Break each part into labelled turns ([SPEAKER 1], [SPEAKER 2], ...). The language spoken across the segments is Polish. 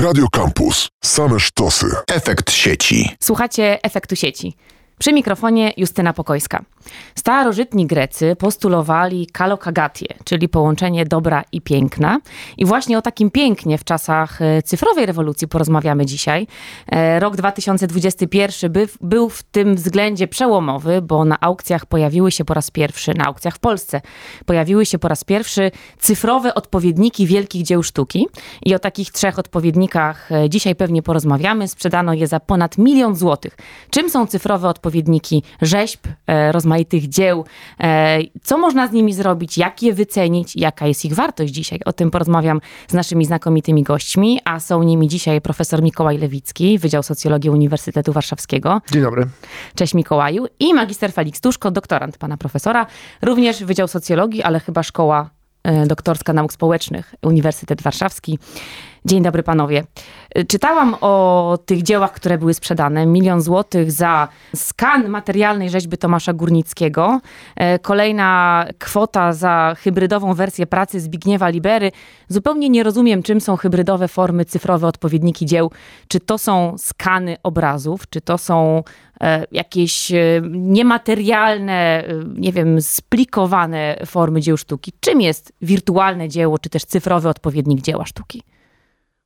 [SPEAKER 1] Radio Campus. Same sztosy.
[SPEAKER 2] Efekt sieci.
[SPEAKER 3] Słuchacie efektu sieci. Przy mikrofonie Justyna Pokojska. Starożytni Grecy postulowali kalokagatię, czyli połączenie dobra i piękna. I właśnie o takim pięknie w czasach e, cyfrowej rewolucji porozmawiamy dzisiaj. E, rok 2021 by, był w tym względzie przełomowy, bo na aukcjach pojawiły się po raz pierwszy, na aukcjach w Polsce, pojawiły się po raz pierwszy cyfrowe odpowiedniki wielkich dzieł sztuki. I o takich trzech odpowiednikach e, dzisiaj pewnie porozmawiamy. Sprzedano je za ponad milion złotych. Czym są cyfrowe odpowiedniki rzeźb, rozmaitych rozmaitych dzieł. E, co można z nimi zrobić, jak je wycenić, jaka jest ich wartość dzisiaj? O tym porozmawiam z naszymi znakomitymi gośćmi, a są nimi dzisiaj profesor Mikołaj Lewicki, Wydział Socjologii Uniwersytetu Warszawskiego.
[SPEAKER 4] Dzień dobry.
[SPEAKER 3] Cześć Mikołaju. I magister Felix Tuszko, doktorant pana profesora, również Wydział Socjologii, ale chyba Szkoła e, Doktorska Nauk Społecznych, Uniwersytet Warszawski. Dzień dobry panowie. Czytałam o tych dziełach, które były sprzedane. Milion złotych za skan materialnej rzeźby Tomasza Górnickiego. E, kolejna kwota za hybrydową wersję pracy Zbigniewa Libery. Zupełnie nie rozumiem, czym są hybrydowe formy, cyfrowe odpowiedniki dzieł. Czy to są skany obrazów, czy to są e, jakieś e, niematerialne, nie wiem, splikowane formy dzieł sztuki. Czym jest wirtualne dzieło, czy też cyfrowy odpowiednik dzieła sztuki?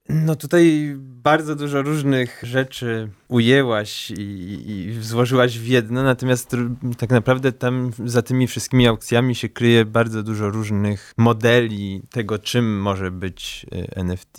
[SPEAKER 5] No tutaj bardzo dużo różnych rzeczy ujęłaś i, i, złożyłaś w jedno, natomiast tak naprawdę tam za tymi wszystkimi aukcjami się kryje bardzo dużo różnych modeli tego, czym może być y, NFT.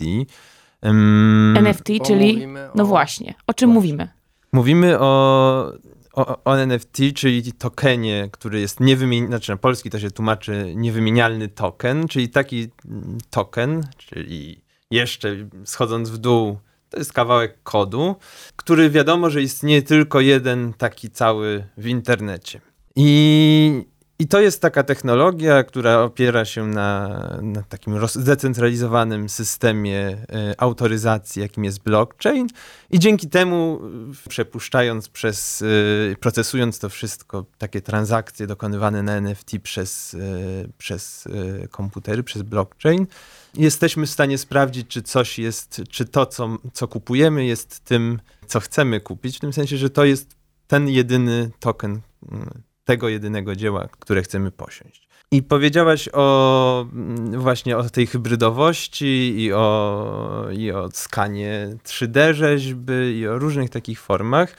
[SPEAKER 3] Um, NFT, czyli. No właśnie, o czym właśnie. mówimy?
[SPEAKER 5] Mówimy o, o, o, NFT, czyli tokenie, który jest niewymienialny, znaczy na polski to się tłumaczy niewymienialny token, czyli taki mm, token, czyli jeszcze schodząc w dół, to jest kawałek kodu, który wiadomo, że istnieje tylko jeden taki cały w internecie. I, i to jest taka technologia, która opiera się na, na takim zdecentralizowanym systemie y, autoryzacji, jakim jest blockchain. I dzięki temu, przepuszczając przez, y, procesując to wszystko, takie transakcje dokonywane na NFT przez, y, przez komputery, przez blockchain, jesteśmy w stanie sprawdzić, czy coś jest, czy to, co, co kupujemy, jest tym, co chcemy kupić, w tym sensie, że to jest ten jedyny token mm, tego jedynego dzieła, które chcemy posiąść. I powiedziałaś o mm, właśnie o tej hybrydowości i o, i o skanie 3D rzeźby i o różnych takich formach.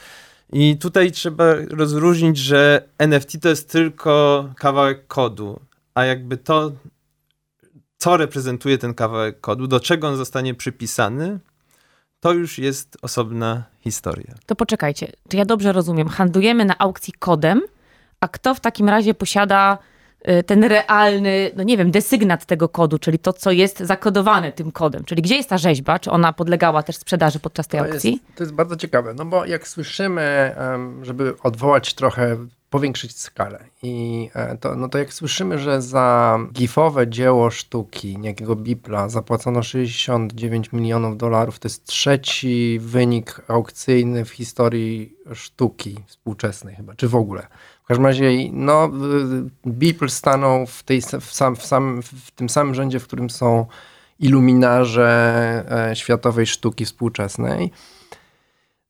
[SPEAKER 5] I tutaj trzeba rozróżnić, że NFT to jest tylko kawałek kodu, a jakby to, co reprezentuje ten kawałek kodu, do czego on zostanie przypisany, to już jest osobna historia.
[SPEAKER 3] To poczekajcie, czy ja dobrze rozumiem? Handlujemy na aukcji kodem, a kto w takim razie posiada y, ten realny, no nie wiem, desygnat tego kodu, czyli to, co jest zakodowane tym kodem. Czyli gdzie jest ta rzeźba? Czy ona podlegała też sprzedaży podczas tej
[SPEAKER 4] to
[SPEAKER 3] aukcji?
[SPEAKER 4] Jest, to jest bardzo ciekawe, no bo jak słyszymy, żeby odwołać trochę powiększyć skalę. I e, to, no to jak słyszymy, że za gifowe dzieło sztuki niejakiego Bipla zapłacono 69 milionów dolarów, to jest trzeci wynik aukcyjny w historii sztuki współczesnej chyba, czy w ogóle. W każdym razie, no, Bipl stanął w, tej, w, sam, w, sam, w tym samym rzędzie, w którym są iluminarze e, światowej sztuki współczesnej.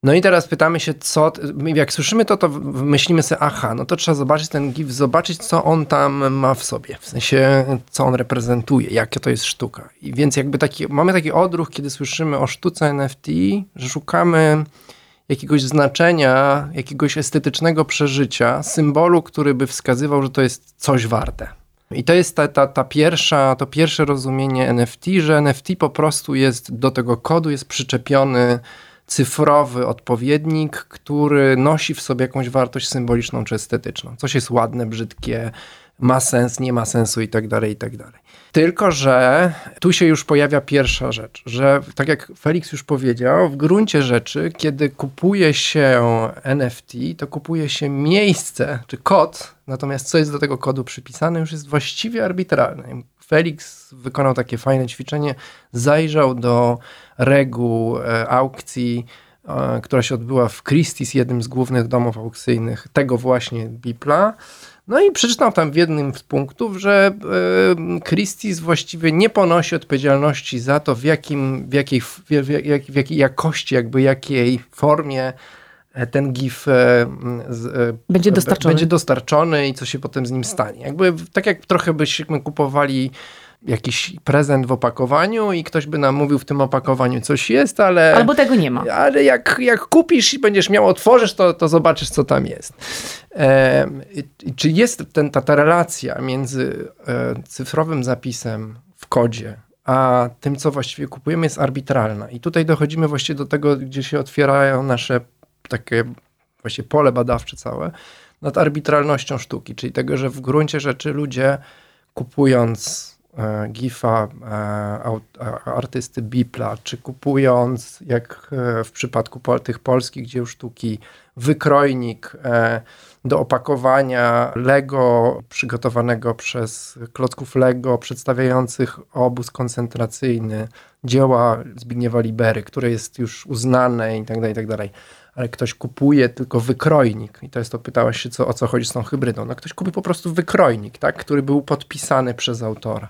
[SPEAKER 4] No i teraz pytamy się, co. Jak słyszymy to, to myślimy sobie, aha, no to trzeba zobaczyć ten GIF, zobaczyć, co on tam ma w sobie. W sensie, co on reprezentuje, jakie to jest sztuka. I więc jakby taki, mamy taki odruch, kiedy słyszymy o sztuce NFT, że szukamy jakiegoś znaczenia, jakiegoś estetycznego przeżycia, symbolu, który by wskazywał, że to jest coś warte. I to jest ta, ta, ta pierwsza, to pierwsze rozumienie NFT, że NFT po prostu jest do tego kodu, jest przyczepiony cyfrowy odpowiednik, który nosi w sobie jakąś wartość symboliczną czy estetyczną. Coś jest ładne, brzydkie, ma sens, nie ma sensu i tak dalej, i tak dalej. Tylko, że tu się już pojawia pierwsza rzecz, że tak jak Felix już powiedział, w gruncie rzeczy, kiedy kupuje się NFT, to kupuje się miejsce czy kod, natomiast co jest do tego kodu przypisane, już jest właściwie arbitralne. Felix wykonał takie fajne ćwiczenie, zajrzał do reguł e, aukcji, e, która się odbyła w Christie's, jednym z głównych domów aukcyjnych tego właśnie Bipla. No i przeczytał tam w jednym z punktów, że y, Christie's właściwie nie ponosi odpowiedzialności za to, w, jakim, w, jakiej, w, jak, w jakiej jakości, jakby jakiej formie e, ten GIF e, z,
[SPEAKER 3] będzie, dostarczony.
[SPEAKER 4] będzie dostarczony i co się potem z nim stanie. Jakby tak jak trochę byśmy kupowali jakiś prezent w opakowaniu i ktoś by nam mówił, w tym opakowaniu coś jest, ale...
[SPEAKER 3] Albo tego nie ma.
[SPEAKER 4] Ale jak, jak kupisz i będziesz miał, otworzysz, to, to zobaczysz, co tam jest. E, czy jest ten, ta, ta relacja między e, cyfrowym zapisem w kodzie, a tym, co właściwie kupujemy, jest arbitralna. I tutaj dochodzimy właściwie do tego, gdzie się otwierają nasze takie właśnie pole badawcze całe nad arbitralnością sztuki, czyli tego, że w gruncie rzeczy ludzie kupując E, GIFa e, artysty Bipla, czy kupując, jak e, w przypadku tych polskich dzieł sztuki, wykrojnik do opakowania Lego przygotowanego przez klocków Lego przedstawiających obóz koncentracyjny, dzieła Zbigniewa Libery, które jest już uznane i tak dalej, i tak dalej ale ktoś kupuje tylko wykrojnik. I to jest to, pytałaś się, co, o co chodzi z tą hybrydą. No ktoś kupi po prostu wykrojnik, tak, który był podpisany przez autora.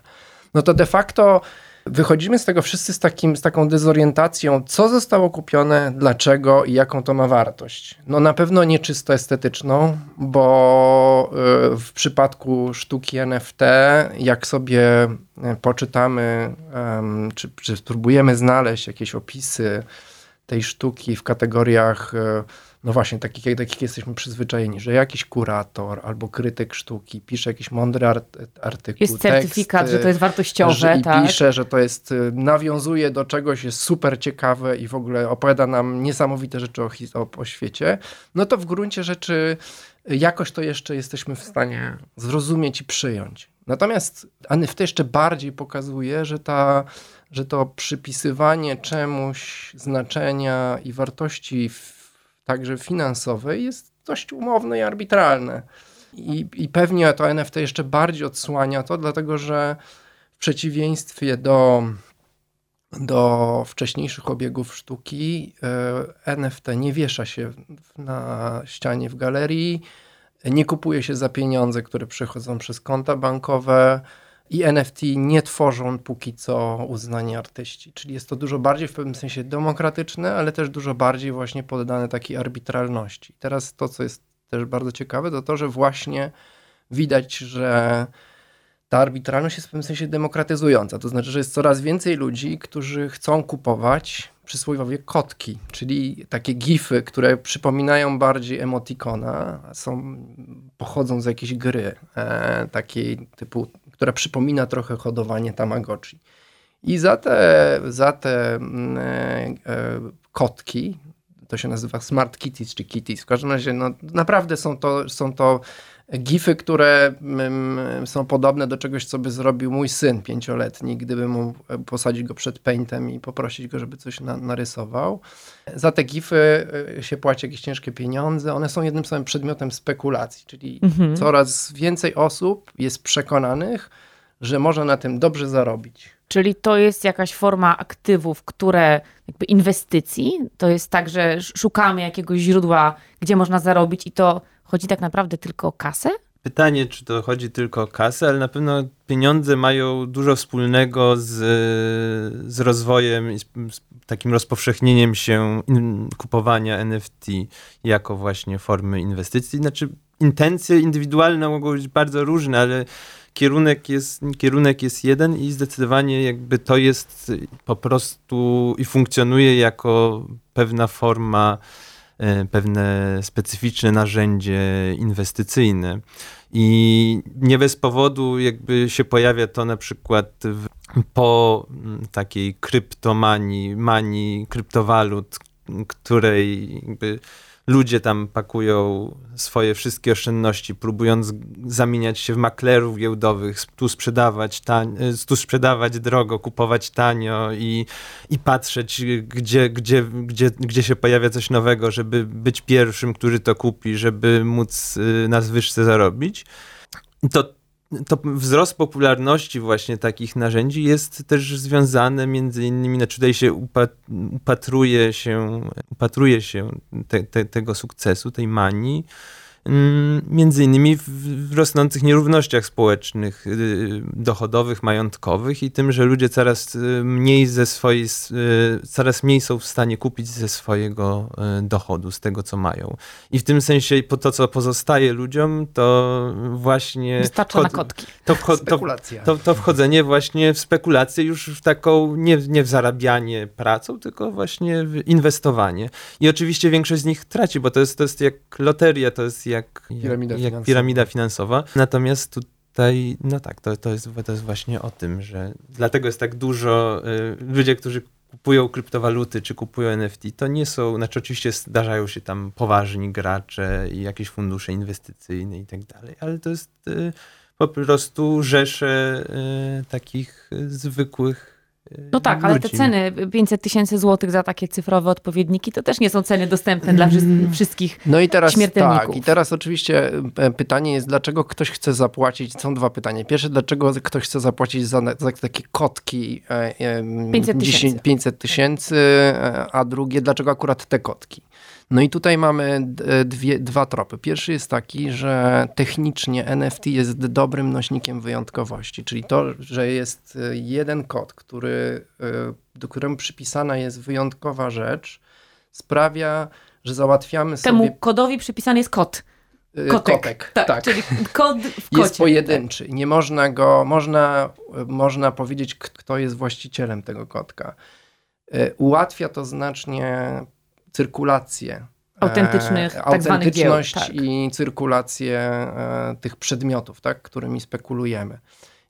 [SPEAKER 4] No to de facto wychodzimy z tego wszyscy z, takim, z taką dezorientacją, co zostało kupione, dlaczego i jaką to ma wartość. No na pewno nie czysto estetyczną, bo y, w przypadku sztuki NFT, jak sobie y, poczytamy, czy, czy spróbujemy znaleźć jakieś opisy, tej sztuki w kategoriach, e, no właśnie, takich, jak takich jesteśmy przyzwyczajeni, że jakiś kurator albo krytyk sztuki pisze jakiś mądry art, artykuł.
[SPEAKER 3] Jest certyfikat, tekst, że to jest wartościowe.
[SPEAKER 4] Że,
[SPEAKER 3] tak?
[SPEAKER 4] I pisze, że to jest, e, nawiązuje do czegoś, jest super ciekawe i w ogóle opowiada nam niesamowite rzeczy o, o, o świecie. No to w gruncie rzeczy jakoś to jeszcze jesteśmy w stanie zrozumieć i przyjąć. Natomiast NFT jeszcze bardziej pokazuje, że ta że to przypisywanie czemuś znaczenia i wartości także finansowej jest dość umowne i arbitralne. I, I pewnie to NFT jeszcze bardziej odsłania to, dlatego że w przeciwieństwie do, do wcześniejszych obiegów sztuki, e, NFT nie wiesza się na ścianie w galerii, nie kupuje się za pieniądze, które przychodzą przez konta bankowe i NFT nie tworzą póki co uznani artyści. Czyli jest to dużo bardziej w pewnym sensie demokratyczne, ale też dużo bardziej właśnie poddane takiej arbitralności. Teraz to, co jest też bardzo ciekawe, to to, że właśnie widać, że ta arbitralność jest w pewnym sensie demokratyzująca. To znaczy, że jest coraz więcej ludzi, którzy chcą kupować przysłowiowie kotki, czyli takie gify, które przypominają bardziej emotikona, są, pochodzą z jakiejś gry, e, takiej typu która przypomina trochę hodowanie Tamagotchi. I za te, za te mm, e, e, kotki, to się nazywa Smart Kitties czy Kitties, w każdym razie no, naprawdę są to, są to gify, które mm, są podobne do czegoś, co by zrobił mój syn pięcioletni, gdyby mu posadzić go przed paintem i poprosić go, żeby coś na, narysował. Za te gify e, się płaci jakieś ciężkie pieniądze. One są jednym samym przedmiotem spekulacji, czyli mhm. coraz więcej osób jest przekonanych, że można na tym dobrze zarobić.
[SPEAKER 3] Czyli to jest jakaś forma aktywów, które jakby inwestycji, to jest tak, że szukamy jakiegoś źródła, gdzie można zarobić i to chodzi tak naprawdę tylko o kasę?
[SPEAKER 5] Pytanie, czy to chodzi tylko o kasę, ale na pewno pieniądze mają dużo wspólnego z, z rozwojem i z, z takim rozpowszechnieniem się in, kupowania NFT jako właśnie formy inwestycji. Znaczy, intencje indywidualne mogą być bardzo różne, ale kierunek jest, kierunek jest jeden i zdecydowanie jakby to jest po prostu i funkcjonuje jako pewna forma pewne specyficzne narzędzie inwestycyjne. I nie bez powodu jakby się pojawia to na przykład w, po mm, takiej kryptomanii, manii kryptowalut, której jakby ludzie tam pakują swoje wszystkie oszczędności, próbując zamieniać się w maklerów giełdowych, tu sprzedawać, y, tu sprzedawać drogo, kupować tanio i, i patrzeć, gdzie, gdzie, gdzie, gdzie się pojawia coś nowego, żeby być pierwszym, który to kupi, żeby móc y, na zwyżce zarobić. To to wzrost popularności właśnie takich narzędzi jest też związany między innymi, znaczy tutaj się upatruje się, upatruje się te, te, tego sukcesu, tej manii, między innymi w rosnących nierównościach społecznych, y, dochodowych, majątkowych i tym, że ludzie coraz y, mniej ze swojej, y, coraz mniej są w stanie kupić ze swojego dochodu, z tego, co mają. I w tym sensie to, co pozostaje ludziom, to właśnie...
[SPEAKER 3] Wystarcza na kotki.
[SPEAKER 5] To, to, to, to, wchodzenie właśnie w spekulację już w taką, nie, nie w zarabianie pracą, tylko właśnie w inwestowanie. I oczywiście większość z nich traci, bo to jest, to jest jak loteria, to jest jak,
[SPEAKER 4] piramida,
[SPEAKER 5] jak,
[SPEAKER 4] finansowa.
[SPEAKER 5] jak piramida finansowa. Natomiast tutaj, no tak, to, to, jest, to jest właśnie o tym, że dlatego jest tak dużo y, ludzie, którzy kupują kryptowaluty czy kupują NFT, to nie są, znaczy oczywiście zdarzają się tam poważni gracze i jakieś fundusze inwestycyjne i tak dalej, ale to jest y, po prostu rzesze y, takich zwykłych
[SPEAKER 3] no tak, ale te ceny 500 tysięcy złotych za takie cyfrowe odpowiedniki to też nie są ceny dostępne dla mm. wszystkich
[SPEAKER 4] No i teraz
[SPEAKER 3] śmiertelników.
[SPEAKER 4] tak, i teraz oczywiście e, pytanie jest, dlaczego ktoś chce zapłacić, są dwa pytania. Pierwsze, dlaczego ktoś chce zapłacić za, za takie kotki 500 tysięcy, e, a drugie, dlaczego akurat te kotki? No i tutaj mamy dwie, dwa tropy. Pierwszy jest taki, że technicznie NFT jest dobrym nośnikiem wyjątkowości, czyli to, że jest e, jeden kod, który, e, do któremu przypisana jest wyjątkowa rzecz, sprawia, że załatwiamy
[SPEAKER 3] Temu
[SPEAKER 4] sobie...
[SPEAKER 3] Temu kodowi przypisany jest kod.
[SPEAKER 4] E, kotek. Kotek,
[SPEAKER 3] tak, tak. Czyli kod w kocie.
[SPEAKER 4] Jest pojedynczy. Nie można go, można, można powiedzieć, kto jest właścicielem tego kotka. Ułatwia to znacznie cyrkulację
[SPEAKER 3] autentycznych,
[SPEAKER 4] e, tak zwanych dzieł. Tak. i cyrkulację e, tych przedmiotów, tak, którymi spekulujemy.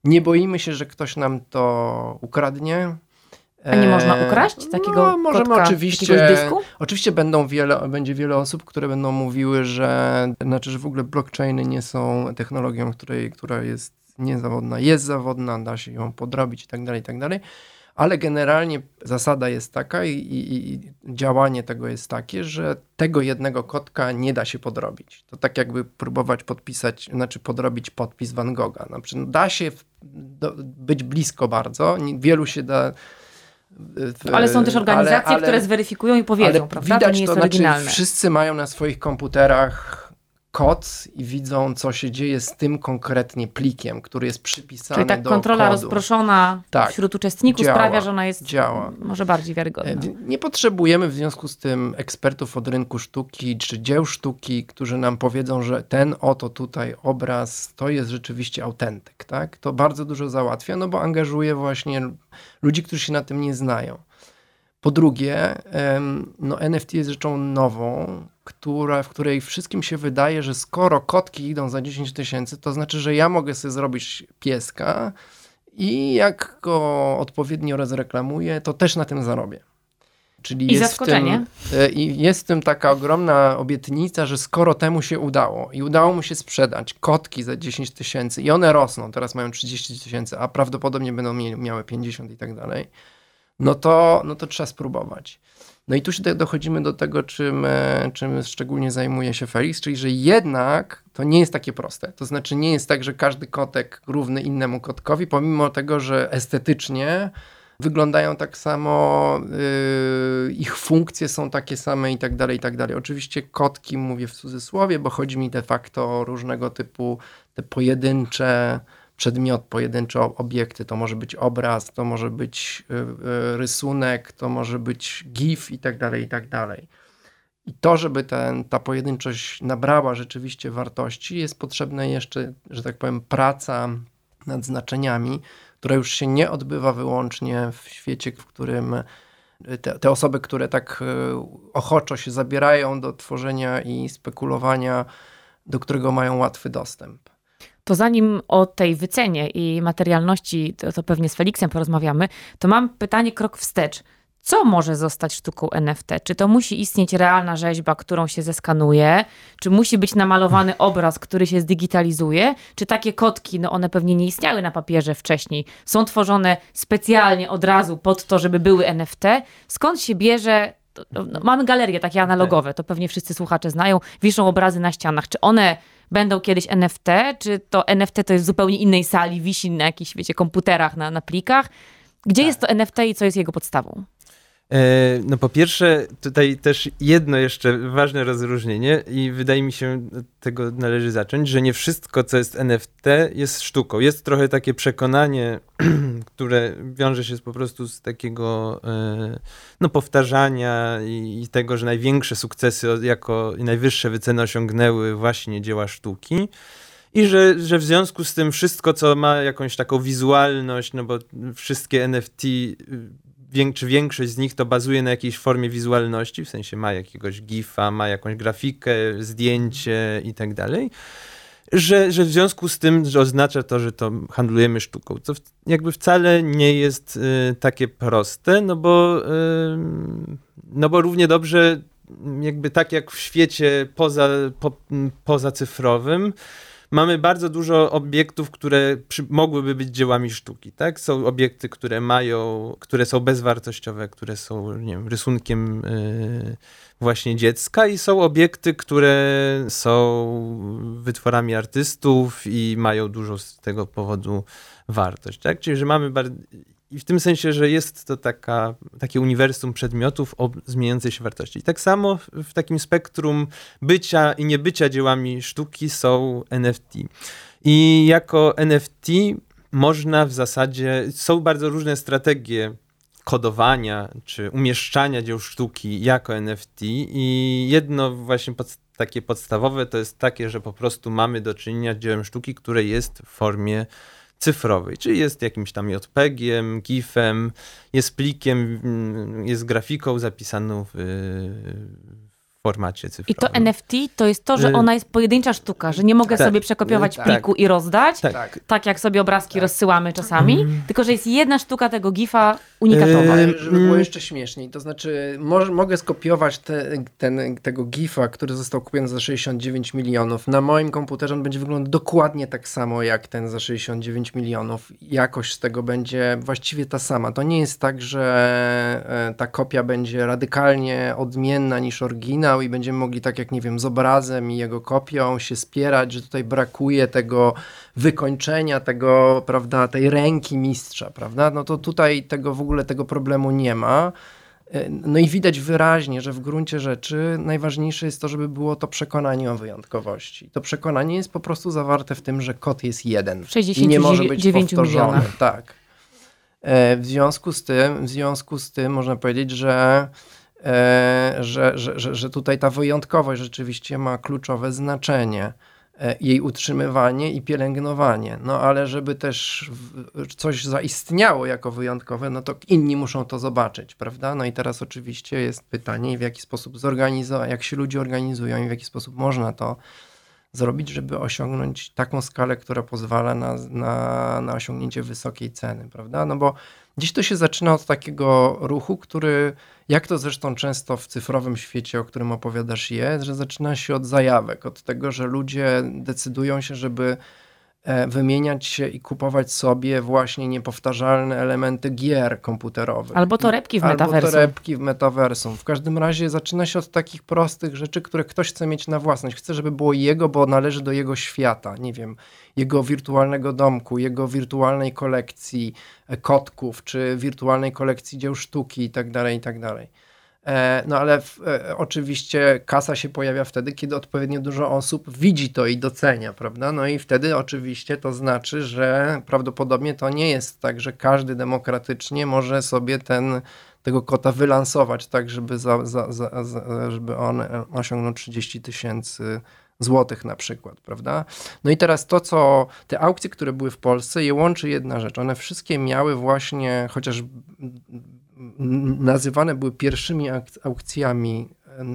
[SPEAKER 4] Nie boimy się, że ktoś nam to ukradnie.
[SPEAKER 3] A nie można e, ukraść takiego no, możemy kotka, oczywiście, dysku?
[SPEAKER 4] Oczywiście będą wiele, będzie wiele osób, które będą mówiły, że znaczy, że w ogóle blockchainy nie są technologią, której, która jest niezawodna. Jest zawodna, da się ją podrobić i tak dalej, i tak dalej ale generalnie zasada jest taka i, i, i, działanie tego jest takie, że tego jednego kotka nie da się podrobić. To tak jakby próbować podpisać, znaczy podrobić podpis Van Gogha. Znaczy, da się do, być blisko bardzo, wielu się da
[SPEAKER 3] w, ale są też organizacje, ale, ale, które zweryfikują i powiedzą,
[SPEAKER 4] ale
[SPEAKER 3] prawda?
[SPEAKER 4] Widać
[SPEAKER 3] to nie jest
[SPEAKER 4] to,
[SPEAKER 3] oryginalne.
[SPEAKER 4] Znaczy, wszyscy mają na swoich komputerach kod i widzą, co się dzieje z tym konkretnie plikiem, który jest przypisany
[SPEAKER 3] Czyli tak
[SPEAKER 4] do
[SPEAKER 3] kontrola
[SPEAKER 4] kodu.
[SPEAKER 3] rozproszona tak, wśród uczestników działa, sprawia, że ona jest
[SPEAKER 4] działa.
[SPEAKER 3] może bardziej wiarygodna. E,
[SPEAKER 4] nie potrzebujemy w związku z tym ekspertów od rynku sztuki czy dzieł sztuki, którzy nam powiedzą, że ten oto tutaj obraz to jest rzeczywiście autentyk. Tak? To bardzo dużo załatwia, no bo angażuje właśnie ludzi, którzy się na tym nie znają. Po drugie, no NFT jest rzeczą nową, która, w której wszystkim się wydaje, że skoro kotki idą za 10 tysięcy, to znaczy, że ja mogę sobie zrobić pieska i jak go odpowiednio rozreklamuję, to też na tym zarobię.
[SPEAKER 3] Czyli I jest w, tym,
[SPEAKER 4] e, I jest w tym taka ogromna obietnica, że skoro temu się udało i udało mu się sprzedać kotki za 10 tysięcy i one rosną, teraz mają 30 tysięcy, a prawdopodobnie będą miały 50 i tak dalej, no to, no to trzeba spróbować. No i tu się dochodzimy do tego, czym, e, czym szczególnie zajmuje się Felix, czyli że jednak to nie jest takie proste. To znaczy nie jest tak, że każdy kotek równy innemu kotkowi, pomimo tego, że estetycznie wyglądają tak samo, yy, ich funkcje są takie same i tak dalej, i tak dalej. Oczywiście kotki mówię w cudzysłowie, bo chodzi mi de facto o różnego typu te pojedyncze przedmiot, pojedyncze obiekty. To może być obraz, to może być y, y, rysunek, to może być GIF i tak dalej, i tak dalej. I to, żeby ten, ta pojedynczość nabrała rzeczywiście wartości, jest potrzebna jeszcze, że tak powiem, praca nad znaczeniami, która już się nie odbywa wyłącznie w świecie, w którym te, te osoby, które tak y, ochoczo się zabierają do tworzenia i spekulowania, do którego mają łatwy dostęp
[SPEAKER 3] to zanim o tej wycenie i materialności, to, to pewnie z Feliksem porozmawiamy, to mam pytanie krok wstecz. Co może zostać sztuką NFT? Czy to musi istnieć realna rzeźba, którą się zeskanuje? Czy musi być namalowany obraz, który się zdigitalizuje? Czy takie kotki, no one pewnie nie istniały na papierze wcześniej, są tworzone specjalnie od razu pod to, żeby były NFT? Skąd się bierze no, mamy galerie takie analogowe, to pewnie wszyscy słuchacze znają, wiszą obrazy na ścianach. Czy one będą kiedyś NFT, czy to NFT to jest w zupełnie innej sali, wisi na jakichś, wiecie, komputerach, na, na plikach? Gdzie tak. jest to NFT i co jest jego podstawą?
[SPEAKER 5] E, no po pierwsze, tutaj też jedno jeszcze ważne rozróżnienie i wydaje mi się, tego należy zacząć, że nie wszystko, co jest NFT jest sztuką. Jest trochę takie przekonanie, które wiąże się po prostu z takiego e, no, powtarzania i, i tego, że największe sukcesy jako i najwyższe wyceny osiągnęły właśnie dzieła sztuki. I że, że w związku z tym wszystko, co ma jakąś taką wizualność, no bo wszystkie NFT czy większość z nich to bazuje na jakiejś formie wizualności, w sensie ma jakiegoś gifa, ma jakąś grafikę, zdjęcie i tak dalej, że, że w związku z tym, że oznacza to, że to handlujemy sztuką, co jakby wcale nie jest y, takie proste, no bo, y, no bo równie dobrze jakby tak jak w świecie poza, po, pozacyfrowym, mamy bardzo dużo obiektów, które przy, mogłyby być dziełami sztuki, tak? Są obiekty, które mają, które są bezwartościowe, które są, nie wiem, rysunkiem yy, właśnie dziecka i są obiekty, które są wytworami artystów i mają dużo z tego powodu wartość, tak? Czyli, że mamy i w tym sensie, że jest to taka, takie uniwersum przedmiotów o zmieniającej się wartości. I tak samo w, takim spektrum bycia i niebycia dziełami sztuki są NFT. I jako NFT można w zasadzie, są bardzo różne strategie kodowania czy umieszczania dzieł sztuki jako NFT i jedno właśnie pod, takie podstawowe to jest takie, że po prostu mamy do czynienia z dziełem sztuki, które jest w formie cyfrowej, czyli jest jakimś tam JPEG-iem, GIF-em, jest plikiem, mm, jest grafiką zapisaną w, formacie cyfrowym.
[SPEAKER 3] I to NFT to jest to, że y, ona jest pojedyncza sztuka, że nie mogę tak. sobie przekopiować tak. pliku i rozdać, tak. tak jak sobie obrazki tak. rozsyłamy czasami, mm. tylko że jest jedna sztuka tego gifa unikatowa.
[SPEAKER 4] Yy, żeby było jeszcze śmieszniej, to znaczy mogę skopiować te, ten, tego gifa, który został kupiony za 69 milionów. Na moim komputerze on będzie wyglądał dokładnie tak samo jak ten za 69 milionów. Jakość z tego będzie właściwie ta sama. To nie jest tak, że e, ta kopia będzie radykalnie odmienna niż oryginał, i będziemy mogli, tak jak nie wiem, z obrazem i jego kopią się spierać, że tutaj brakuje tego wykończenia, tego, prawda, tej ręki mistrza, prawda? No to tutaj tego w ogóle tego problemu nie ma. E, no i widać wyraźnie, że w gruncie rzeczy najważniejsze jest to, żeby było to przekonanie o wyjątkowości. To przekonanie jest po prostu zawarte w tym, że kod jest jeden i nie może być powtórzony. Milionach. Tak. E, w związku z tym, w związku z tym można powiedzieć, że że, że, że, że tutaj ta wyjątkowość rzeczywiście ma kluczowe znaczenie e, jej utrzymywanie i pielęgnowanie. No ale żeby też coś zaistniało jako wyjątkowe, no to inni muszą to zobaczyć, prawda? No i teraz oczywiście jest pytanie, w jaki sposób zorganizować, jak się ludzie organizują i w jaki sposób można to zrobić, żeby osiągnąć taką skalę, która pozwala na, na, na osiągnięcie wysokiej ceny, prawda? No bo Dziś to się zaczyna od takiego ruchu, który, jak to zresztą często w cyfrowym świecie, o którym opowiadasz, jest, że zaczyna się od zajawek, od tego, że ludzie decydują się, żeby wymieniać się i kupować sobie właśnie niepowtarzalne elementy gier komputerowych.
[SPEAKER 3] Albo torebki w metaversum.
[SPEAKER 4] Albo torebki w metaversum. W każdym razie zaczyna się od takich prostych rzeczy, które ktoś chce mieć na własność. Chce, żeby było jego, bo należy do jego świata. Nie wiem, jego wirtualnego domku, jego wirtualnej kolekcji e, kotków, czy wirtualnej kolekcji dzieł sztuki itd., tak itd. E, no ale w, e, oczywiście kasa się pojawia wtedy, kiedy odpowiednio dużo osób widzi to i docenia, prawda? No i wtedy oczywiście to znaczy, że prawdopodobnie to nie jest tak, że każdy demokratycznie może sobie ten, tego kota wylansować tak, żeby, za, za, za, żeby on osiągnął 30 tysięcy złotych na przykład, prawda? No i teraz to, co te aukcje, które były w Polsce, je łączy jedna rzecz. One wszystkie miały właśnie, chociaż nazywane były pierwszymi aukcjami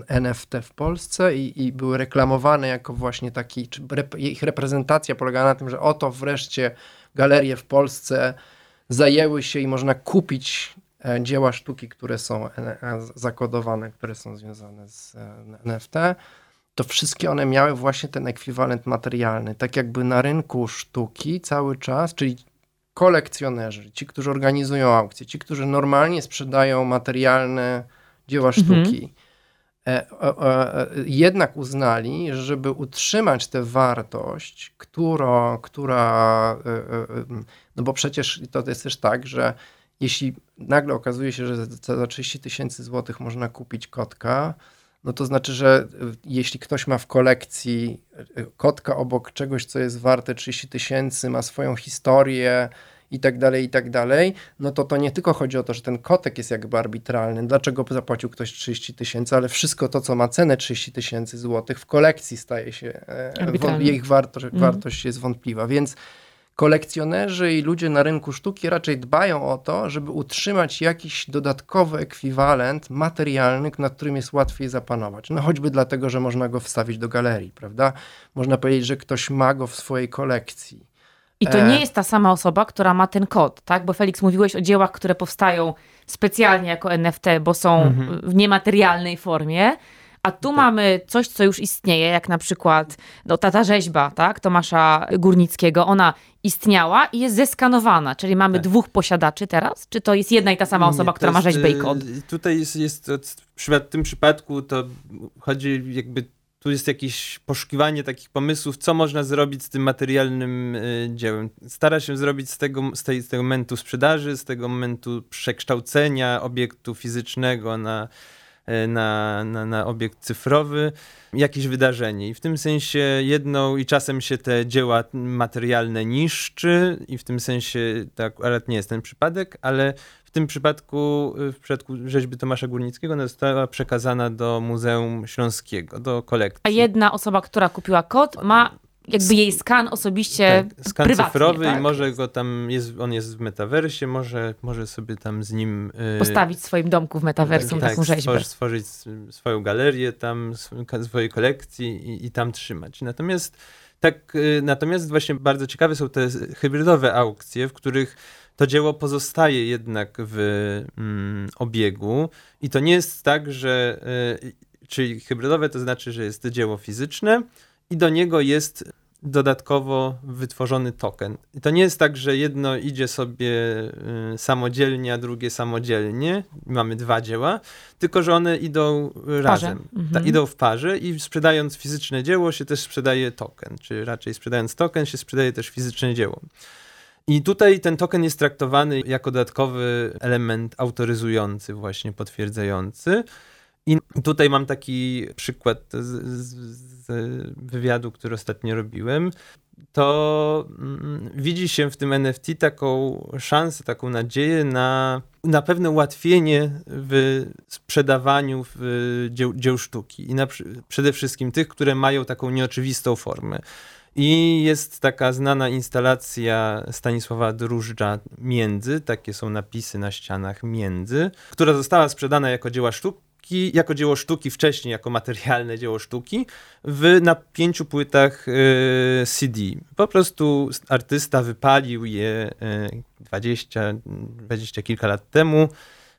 [SPEAKER 4] NFT w Polsce i, i, były reklamowane jako właśnie taki, czy rep, ich reprezentacja polegała na tym, że oto wreszcie galerie w Polsce zajęły się i można kupić e, dzieła sztuki, które są zakodowane, które są związane z e, NFT, to wszystkie one miały właśnie ten ekwiwalent materialny. Tak jakby na rynku sztuki cały czas, czyli kolekcjonerzy, ci, którzy organizują aukcje, ci, którzy normalnie sprzedają materialne dzieła mhm. sztuki, e, jednak uznali, że żeby utrzymać tę wartość, która, która e, no bo przecież to jest też tak, że jeśli nagle okazuje się, że za 30 tysięcy złotych można kupić kotka, no to znaczy, że y, jeśli ktoś ma w kolekcji y, kotka obok czegoś, co jest warte 30 tysięcy, ma swoją historię i tak dalej, i tak dalej, no to to nie tylko chodzi o to, że ten kotek jest jakby arbitralny, dlaczego zapłacił ktoś 30 tysięcy, ale wszystko to, co ma cenę 30 tysięcy złotych w kolekcji staje się, e, ich wartość, mhm. wartość jest wątpliwa, więc kolekcjonerzy i ludzie na rynku sztuki raczej dbają o to, żeby utrzymać jakiś dodatkowy ekwiwalent materialny, nad którym jest łatwiej zapanować. No choćby dlatego, że można go wstawić do galerii, prawda? Można powiedzieć, że ktoś ma go w swojej kolekcji.
[SPEAKER 3] I to nie e, jest ta sama osoba, która ma ten kod, tak? Bo Felix, mówiłeś o dziełach, które powstają specjalnie jako NFT, bo są mhm. w niematerialnej formie. A tu tak. mamy coś, co już istnieje, jak na przykład no, ta, ta rzeźba tak, Tomasza Górnickiego. Ona istniała i jest zeskanowana, czyli mamy tak. dwóch posiadaczy teraz? Czy to jest jedna i ta sama osoba, Nie, która ma rzeźbę i kod? Y,
[SPEAKER 5] tutaj jest, jest w tym przypadku to chodzi jakby tu jest jakieś poszukiwanie takich pomysłów, co można zrobić z tym materialnym y, dziełem. Stara się zrobić z tego, z, tej, z tego momentu sprzedaży, z tego momentu przekształcenia obiektu fizycznego na na, na, na obiekt cyfrowy, jakieś wydarzenie. I w tym sensie jedną i czasem się te dzieła materialne niszczy i w tym sensie to akurat nie jest ten przypadek, ale w tym przypadku, w przypadku rzeźby Tomasza Górnickiego została przekazana do Muzeum Śląskiego, do kolekcji.
[SPEAKER 3] A jedna osoba, która kupiła kod ma jakby jej skan osobiście tak, skan prywatnie,
[SPEAKER 5] cyfrowy
[SPEAKER 3] tak?
[SPEAKER 5] i może go tam, jest, on jest w metaversie, może, może sobie tam z nim...
[SPEAKER 3] Yy, Postawić w swoim domku w metaversum tak, taką rzeźbę.
[SPEAKER 5] Stworzyć, stworzyć swoją galerię tam, swojej kolekcji i, i tam trzymać. Natomiast tak, yy, natomiast właśnie bardzo ciekawe są te hybrydowe aukcje, w których to dzieło pozostaje jednak w mm, obiegu i to nie jest tak, że... Yy, czyli hybrydowe to znaczy, że jest to dzieło fizyczne, i do niego jest dodatkowo wytworzony token. I to nie jest tak, że jedno idzie sobie y, samodzielnie, a drugie samodzielnie. Mamy dwa dzieła, tylko że one idą razem. Mhm. Ta, idą w parze i sprzedając fizyczne dzieło się też sprzedaje token, czy raczej sprzedając token się sprzedaje też fizyczne dzieło. I tutaj ten token jest traktowany jako dodatkowy element autoryzujący, właśnie potwierdzający. I tutaj mam taki przykład z, z, z wywiadu, który ostatnio robiłem. To mm, widzi się w tym NFT taką szansę, taką nadzieję na, na pewne ułatwienie w sprzedawaniu w dzieł, dzieł sztuki. I na, przede wszystkim tych, które mają taką nieoczywistą formę. I jest taka znana instalacja Stanisława Drużdża Między, takie są napisy na ścianach Między, która została sprzedana jako dzieła sztuki sztuki, jako dzieło sztuki, wcześniej jako materialne dzieło sztuki, w, na pięciu płytach y, CD. Po prostu artysta wypalił je y, 20, 20 kilka lat temu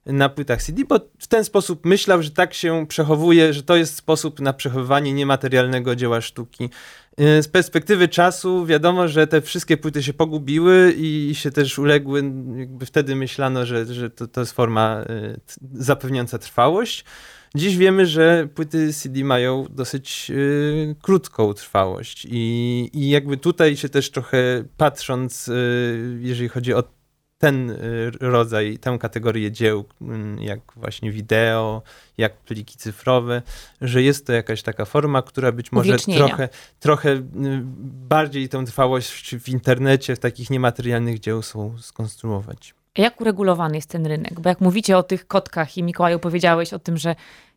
[SPEAKER 5] na płytach CD, bo w ten sposób myślał, że tak się przechowuje, że to jest sposób na przechowywanie niematerialnego dzieła sztuki. Y, z perspektywy czasu wiadomo, że te wszystkie płyty się pogubiły i się też uległy, jakby wtedy myślano, że, że to, to jest forma y, zapewniająca trwałość. Dziś wiemy, że płyty CD mają dosyć y, krótką trwałość i, i jakby tutaj się też trochę patrząc, y, jeżeli chodzi o ten y, rodzaj, tę kategorię dzieł, jak właśnie wideo, jak pliki cyfrowe, że jest to jakaś taka forma, która być może trochę, trochę y, bardziej tę trwałość w internecie, w takich niematerialnych dzieł są skonstruować.
[SPEAKER 3] Jak uregulowany jest ten rynek? Bo jak mówicie o tych kotkach i Mikołaju powiedziałeś o tym, że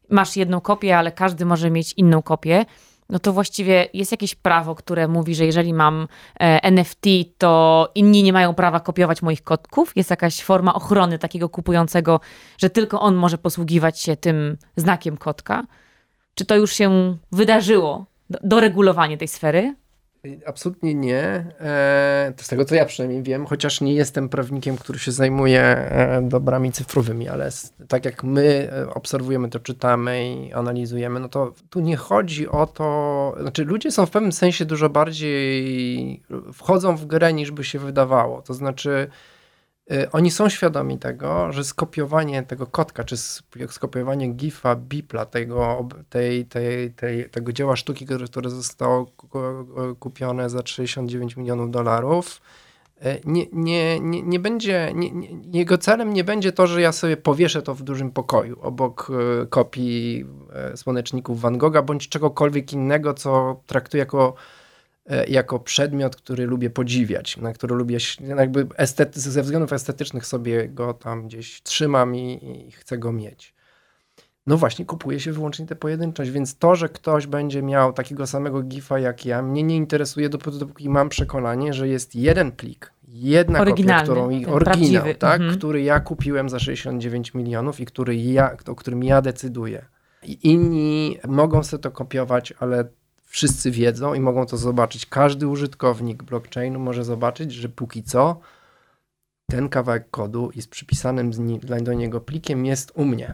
[SPEAKER 3] masz jedną kopię, ale każdy może mieć inną kopię, no to właściwie jest jakieś prawo, które mówi, że jeżeli mam e, NFT, to inni nie mają prawa kopiować moich kotków? Jest jakaś forma ochrony takiego kupującego, że tylko on może posługiwać się tym znakiem kotka? Czy to już się wydarzyło, doregulowanie tej sfery?
[SPEAKER 4] Absolutnie nie. E, to z tego co ja przynajmniej wiem, chociaż nie jestem prawnikiem, który się zajmuje e, dobrami cyfrowymi, ale tak jak my e, obserwujemy to, czytamy i analizujemy, no to tu nie chodzi o to, znaczy ludzie są w pewnym sensie dużo bardziej, wchodzą w grę niż by się wydawało. To znaczy oni są świadomi tego, że skopiowanie tego kotka, czy skopiowanie gifa, bipla, tego, tej, tej, tej, tego dzieła sztuki, które zostało kupione za 69 milionów dolarów, E, nie, nie, nie, nie będzie, nie, nie, jego celem nie będzie to, że ja sobie powieszę to w dużym pokoju obok e, kopii słoneczników Van Gogha bądź czegokolwiek innego, co traktuję jako, jako przedmiot, który lubię podziwiać, na który lubię, jakby estety, ze względów estetycznych sobie go tam gdzieś trzymam i, i chcę go mieć no właśnie kupuje się wyłącznie tę pojedynczość, więc to, że ktoś będzie miał takiego samego gifa jak ja, mnie nie interesuje, dopóki, dopóki mam przekonanie, że jest jeden plik, jedna kopia, którą i oryginał, tak, mhm. który ja kupiłem za 69 milionów i który ja, o którym ja decyduję. I inni mogą sobie to kopiować, ale wszyscy wiedzą i mogą to zobaczyć. Każdy użytkownik blockchainu może zobaczyć, że póki co ten kawałek kodu jest przypisanym do niego plikiem, jest u mnie.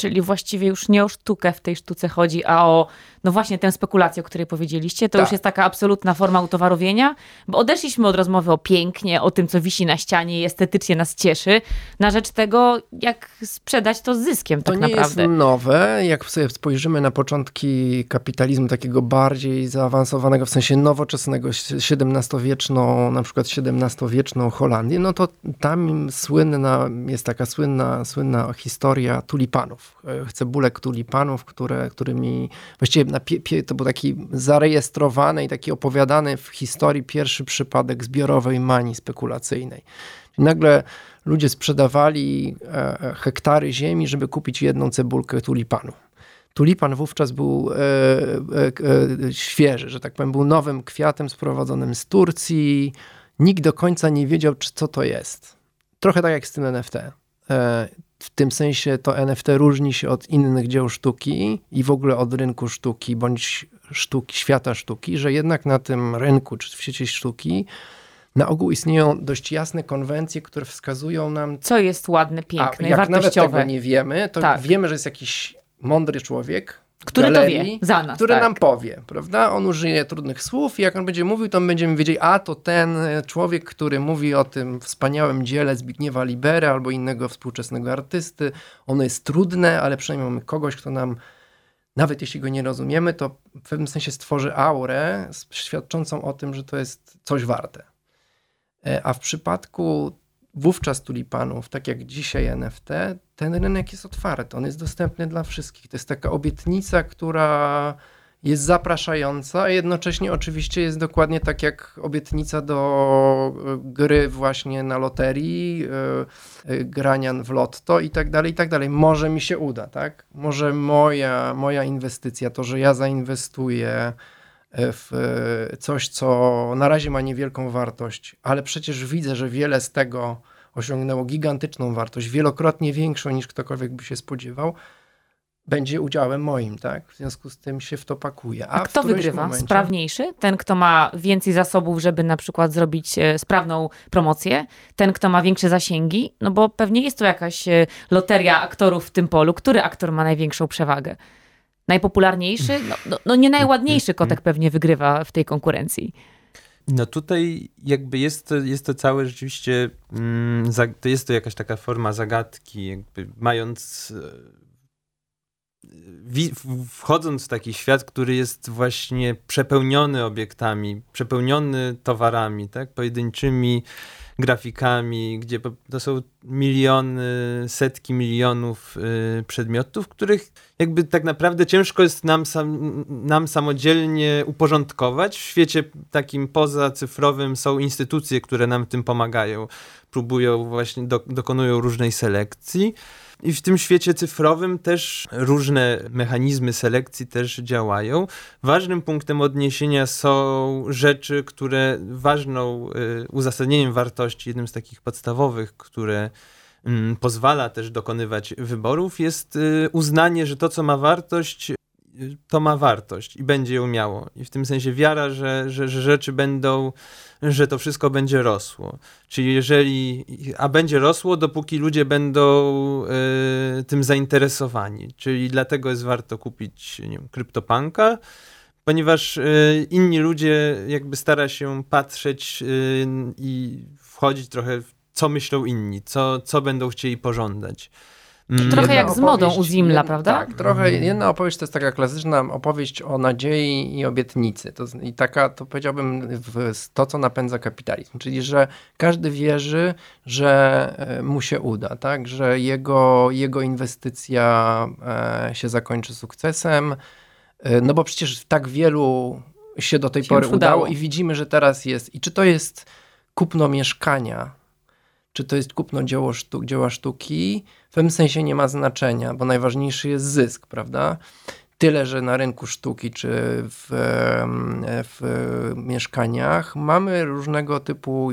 [SPEAKER 3] Czyli właściwie już nie o sztukę w tej sztuce chodzi, a o no właśnie tę spekulację, o której powiedzieliście. To tak. już jest taka absolutna forma utowarowienia, bo odeszliśmy od rozmowy o pięknie, o tym, co wisi na ścianie i estetycznie nas cieszy, na rzecz tego, jak sprzedać to z zyskiem
[SPEAKER 4] to
[SPEAKER 3] tak naprawdę.
[SPEAKER 4] To jest nowe. Jak sobie spojrzymy na początki kapitalizmu takiego bardziej zaawansowanego, w sensie nowoczesnego, XVII-wieczną, na przykład XVII-wieczną Holandię, no to tam słynna, jest taka słynna, słynna historia tulipanów cebulek tulipanów, które, którymi właściwie na to był taki zarejestrowany i taki opowiadany w historii pierwszy przypadek zbiorowej manii spekulacyjnej. nagle ludzie sprzedawali e, e, hektary ziemi, żeby kupić jedną cebulkę tulipanu. Tulipan wówczas był e, e, e, świeży, że tak powiem, był nowym kwiatem sprowadzonym z Turcji. Nikt do końca nie wiedział, czy, co to jest. Trochę tak jak z tym NFT w tym sensie to NFT różni się od innych dzieł sztuki i w ogóle od rynku sztuki bądź sztuki, świata sztuki, że jednak na tym rynku czy w sieci sztuki na ogół istnieją dość jasne konwencje, które wskazują nam.
[SPEAKER 3] Co jest ładne, piękne,
[SPEAKER 4] a
[SPEAKER 3] jak wartościowe.
[SPEAKER 4] nawet tego nie wiemy, to tak. wiemy, że jest jakiś mądry człowiek,
[SPEAKER 3] który
[SPEAKER 4] galerii,
[SPEAKER 3] to wie za nas.
[SPEAKER 4] Który
[SPEAKER 3] tak.
[SPEAKER 4] nam powie, prawda? On użyje trudnych słów i jak on będzie mówił, to my będziemy wiedzieć, a to ten człowiek, który mówi o tym wspaniałym dziele Zbigniewa Libery albo innego współczesnego artysty. Ono jest trudne, ale przynajmniej mamy kogoś, kto nam, nawet jeśli go nie rozumiemy, to w pewnym sensie stworzy aurę świadczącą o tym, że to jest coś warte. E, a w przypadku wówczas tulipanów, tak jak dzisiaj NFT, ten rynek jest otwarty, on jest dostępny dla wszystkich. To jest taka obietnica, która jest zapraszająca, a jednocześnie oczywiście jest dokładnie tak jak obietnica do e, gry właśnie na loterii, yy, grania w lotto i tak dalej, i tak dalej. Może mi się uda, tak? Może moja, moja inwestycja, to, że ja zainwestuję w coś, co na razie ma niewielką wartość, ale przecież widzę, że wiele z tego osiągnęło gigantyczną wartość, wielokrotnie większą niż ktokolwiek by się spodziewał, będzie udziałem moim, tak? W związku z tym się w to pakuje.
[SPEAKER 3] A, A kto wygrywa? Momencie... Sprawniejszy? Ten, kto ma więcej zasobów, żeby na przykład zrobić e, sprawną promocję? Ten, kto ma większe zasięgi? No bo pewnie jest to jakaś e, loteria aktorów w tym polu. Który aktor ma największą przewagę? Najpopularniejszy? No, no, no nie najładniejszy kotek pewnie wygrywa w tej konkurencji.
[SPEAKER 5] No tutaj jakby jest to, jest to całe rzeczywiście, mm, to jest to jakaś taka forma zagadki, jakby mając, e, wchodząc w taki świat, który jest właśnie przepełniony obiektami, przepełniony towarami, tak, pojedynczymi grafikami, gdzie to są miliony, setki milionów y, przedmiotów, których jakby tak naprawdę ciężko jest nam, sam, nam samodzielnie uporządkować. W świecie takim pozacyfrowym są instytucje, które nam tym pomagają, próbują właśnie, do, dokonują różnej selekcji. I w tym świecie cyfrowym też różne mechanizmy selekcji też działają. Ważnym punktem odniesienia są rzeczy, które ważną y, uzasadnieniem wartości, jednym z takich podstawowych, które mm, pozwala też dokonywać wyborów, jest y, uznanie, że to, co ma wartość, to ma wartość i będzie ją miało. I w tym sensie wiara, że, że, że rzeczy będą, że to wszystko będzie rosło. Czyli jeżeli, a będzie rosło, dopóki ludzie będą y, tym zainteresowani. Czyli dlatego jest warto kupić, nie wiem, kryptopanka, ponieważ y, inni ludzie jakby stara się patrzeć y, i wchodzić trochę w co myślą inni, co, co będą chcieli pożądać. Mm.
[SPEAKER 3] Trochę
[SPEAKER 4] Jedna
[SPEAKER 3] jak z modą u Zimla,
[SPEAKER 4] jedna-
[SPEAKER 3] prawda?
[SPEAKER 4] Tak, trochę. Jedna opowieść to jest taka klasyczna opowieść o nadziei i obietnicy. To, I taka, to powiedziałbym, w, to, co napędza kapitalizm. Czyli, że każdy wierzy, że e, mu się uda, tak? że jego, jego inwestycja e, się zakończy sukcesem. E, no bo przecież tak wielu się do tej
[SPEAKER 3] Się
[SPEAKER 4] pory udało
[SPEAKER 3] udało.
[SPEAKER 4] i widzimy, że teraz jest. I czy to jest kupno mieszkania, czy to jest kupno dzieło dzieła sztuki, w pewnym sensie nie ma znaczenia, bo najważniejszy jest zysk, prawda? Tyle, że na rynku sztuki czy w, w mieszkaniach mamy różnego typu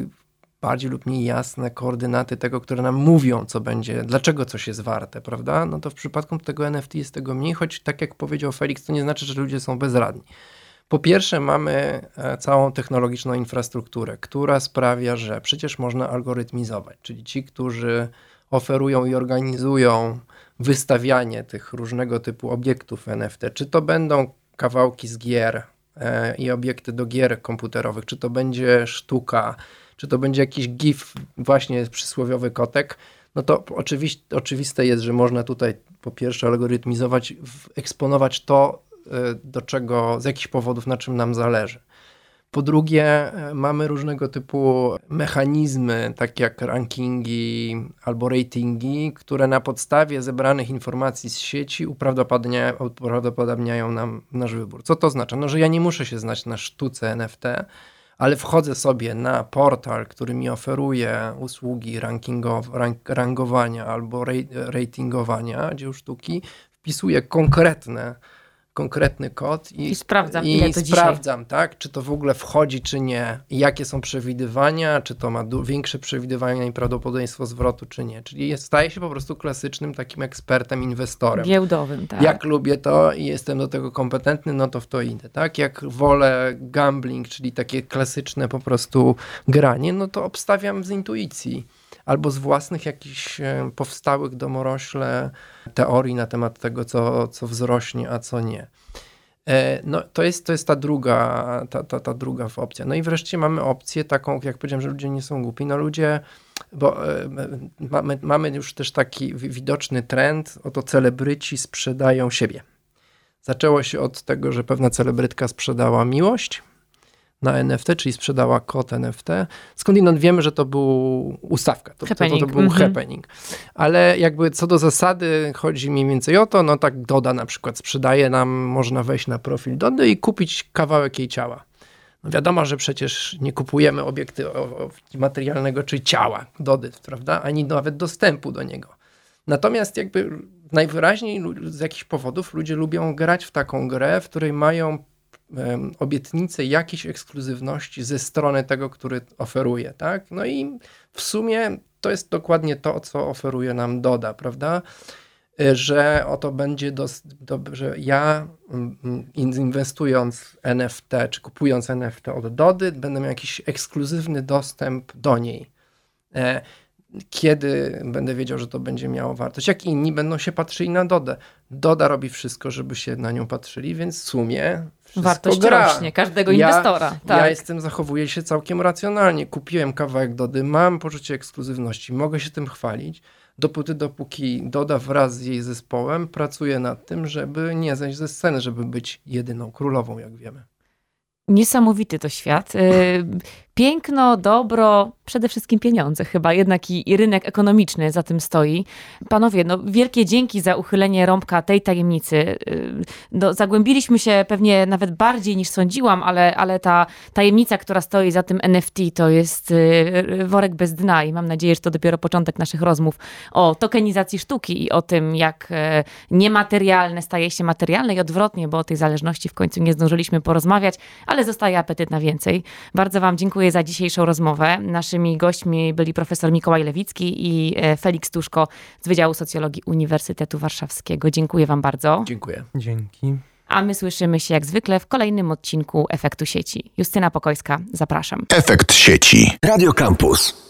[SPEAKER 4] bardziej lub mniej jasne koordynaty tego, które nam mówią, co będzie, dlaczego coś jest warte, prawda? No to w przypadku tego NFT jest tego mniej, choć tak jak powiedział Felix, to nie znaczy, że ludzie są bezradni. Po pierwsze, mamy e, całą technologiczną infrastrukturę, która sprawia, że przecież można algorytmizować, czyli ci, którzy oferują i organizują wystawianie tych różnego typu obiektów NFT, czy to będą kawałki z gier e, i obiekty do gier komputerowych, czy to będzie sztuka, czy to będzie jakiś GIF, właśnie przysłowiowy kotek, no to oczywi- oczywiste jest, że można tutaj po pierwsze algorytmizować, eksponować to, do czego, z jakich powodów, na czym nam zależy. Po drugie, y, mamy różnego typu mechanizmy, takie jak rankingi albo ratingi, które na podstawie zebranych informacji z sieci uprawdopodobnia, uprawdopodobniają nam nasz wybór. Co to oznacza? No, że ja nie muszę się znać na sztuce NFT, ale wchodzę sobie na portal, który mi oferuje usługi rank, rangowania albo ratingowania dzieł sztuki, wpisuję konkretne, konkretny kod i,
[SPEAKER 3] I sprawdzam,
[SPEAKER 4] i sprawdzam, tak, czy to w ogóle wchodzi, czy nie, jakie są przewidywania, czy to ma większe przewidywania i prawdopodobieństwo zwrotu, czy nie. Czyli jest, staje się po prostu klasycznym takim ekspertem, inwestorem.
[SPEAKER 3] Giełdowym, tak.
[SPEAKER 4] Jak lubię to i jestem do tego kompetentny, no to w to idę, tak? Jak wolę gambling, czyli takie klasyczne po prostu granie, no to obstawiam z intuicji albo z własnych jakichś e, powstałych domorośle teorii na temat tego, co, co wzrośnie, a co nie. E, No, to jest, to jest ta druga, ta, ta, ta druga opcja. No i wreszcie mamy opcję taką, jak powiedziałem, że ludzie nie są głupi. No ludzie, bo e, mamy, mamy już też taki wi- widoczny trend, oto celebryci sprzedają siebie. Zaczęło się od tego, że pewna celebrytka sprzedała miłość na NFT, czyli sprzedała kod NFT. Skądinąd wiemy, że to był ustawka, to, to, to, to był
[SPEAKER 3] mhm.
[SPEAKER 4] happening. Ale jakby co do zasady chodzi mniej więcej o to, no tak Doda na przykład sprzedaje nam, można wejść na profil Dody i kupić kawałek jej ciała. No wiadomo, że przecież nie kupujemy obiekty o- o- materialnego, czy ciała Dody, prawda? Ani nawet dostępu do niego. Natomiast jakby najwyraźniej z jakichś powodów ludzie lubią grać w taką grę, w której mają obietnicę jakiejś ekskluzywności ze strony tego, który oferuje, tak? No i w sumie to jest dokładnie to, co oferuje nam Doda, prawda? Y, Że oto będzie, dos, do, że ja mm, mm, inwestując w NFT, czy kupując NFT od Dody, będę miał jakiś ekskluzywny dostęp do niej. Kiedy będę wiedział, że to będzie miało wartość. Jak inni będą się patrzyli na Dodę. Doda robi wszystko, żeby się na nią patrzyli, więc w sumie wszystko
[SPEAKER 3] Wartość
[SPEAKER 4] gra.
[SPEAKER 3] rośnie każdego
[SPEAKER 4] Ja-
[SPEAKER 3] inwestora. Tak.
[SPEAKER 4] Ja jestem, zachowuję się całkiem racjonalnie. Kupiłem kawałek Dody, mam poczucie ekskluzywności, mogę się tym chwalić. Dopóty, dopóki Doda wraz z jej zespołem pracuje nad tym, żeby nie zejść ze sceny, żeby być jedyną królową, jak wiemy.
[SPEAKER 3] Niesamowity to świat. Y, Piękno, dobro, przede wszystkim pieniądze chyba, jednak i, i rynek ekonomiczny za tym stoi. Panowie, no wielkie dzięki za uchylenie rąbka tej tajemnicy. Y, No, zagłębiliśmy się pewnie nawet bardziej niż sądziłam, ale, ale ta tajemnica, która stoi za tym NFT, to jest y, worek bez dna i mam nadzieję, że to dopiero początek naszych rozmów o tokenizacji sztuki i o tym, jak e, niematerialne staje się materialne i odwrotnie, bo o tej zależności w końcu nie zdążyliśmy porozmawiać, ale zostaje apetyt na więcej. Bardzo Wam dziękuję za dzisiejszą rozmowę. Naszymi gośćmi byli profesor Mikołaj Lewicki i e, Felix Tuszko z Wydziału Socjologii Uniwersytetu Warszawskiego. Dziękuję Wam bardzo.
[SPEAKER 4] Dziękuję.
[SPEAKER 5] Dzięki.
[SPEAKER 3] A my słyszymy się jak zwykle w kolejnym odcinku Efektu Sieci. Justyna Pokojska, zapraszam.
[SPEAKER 1] Efekt sieci. Radio Campus.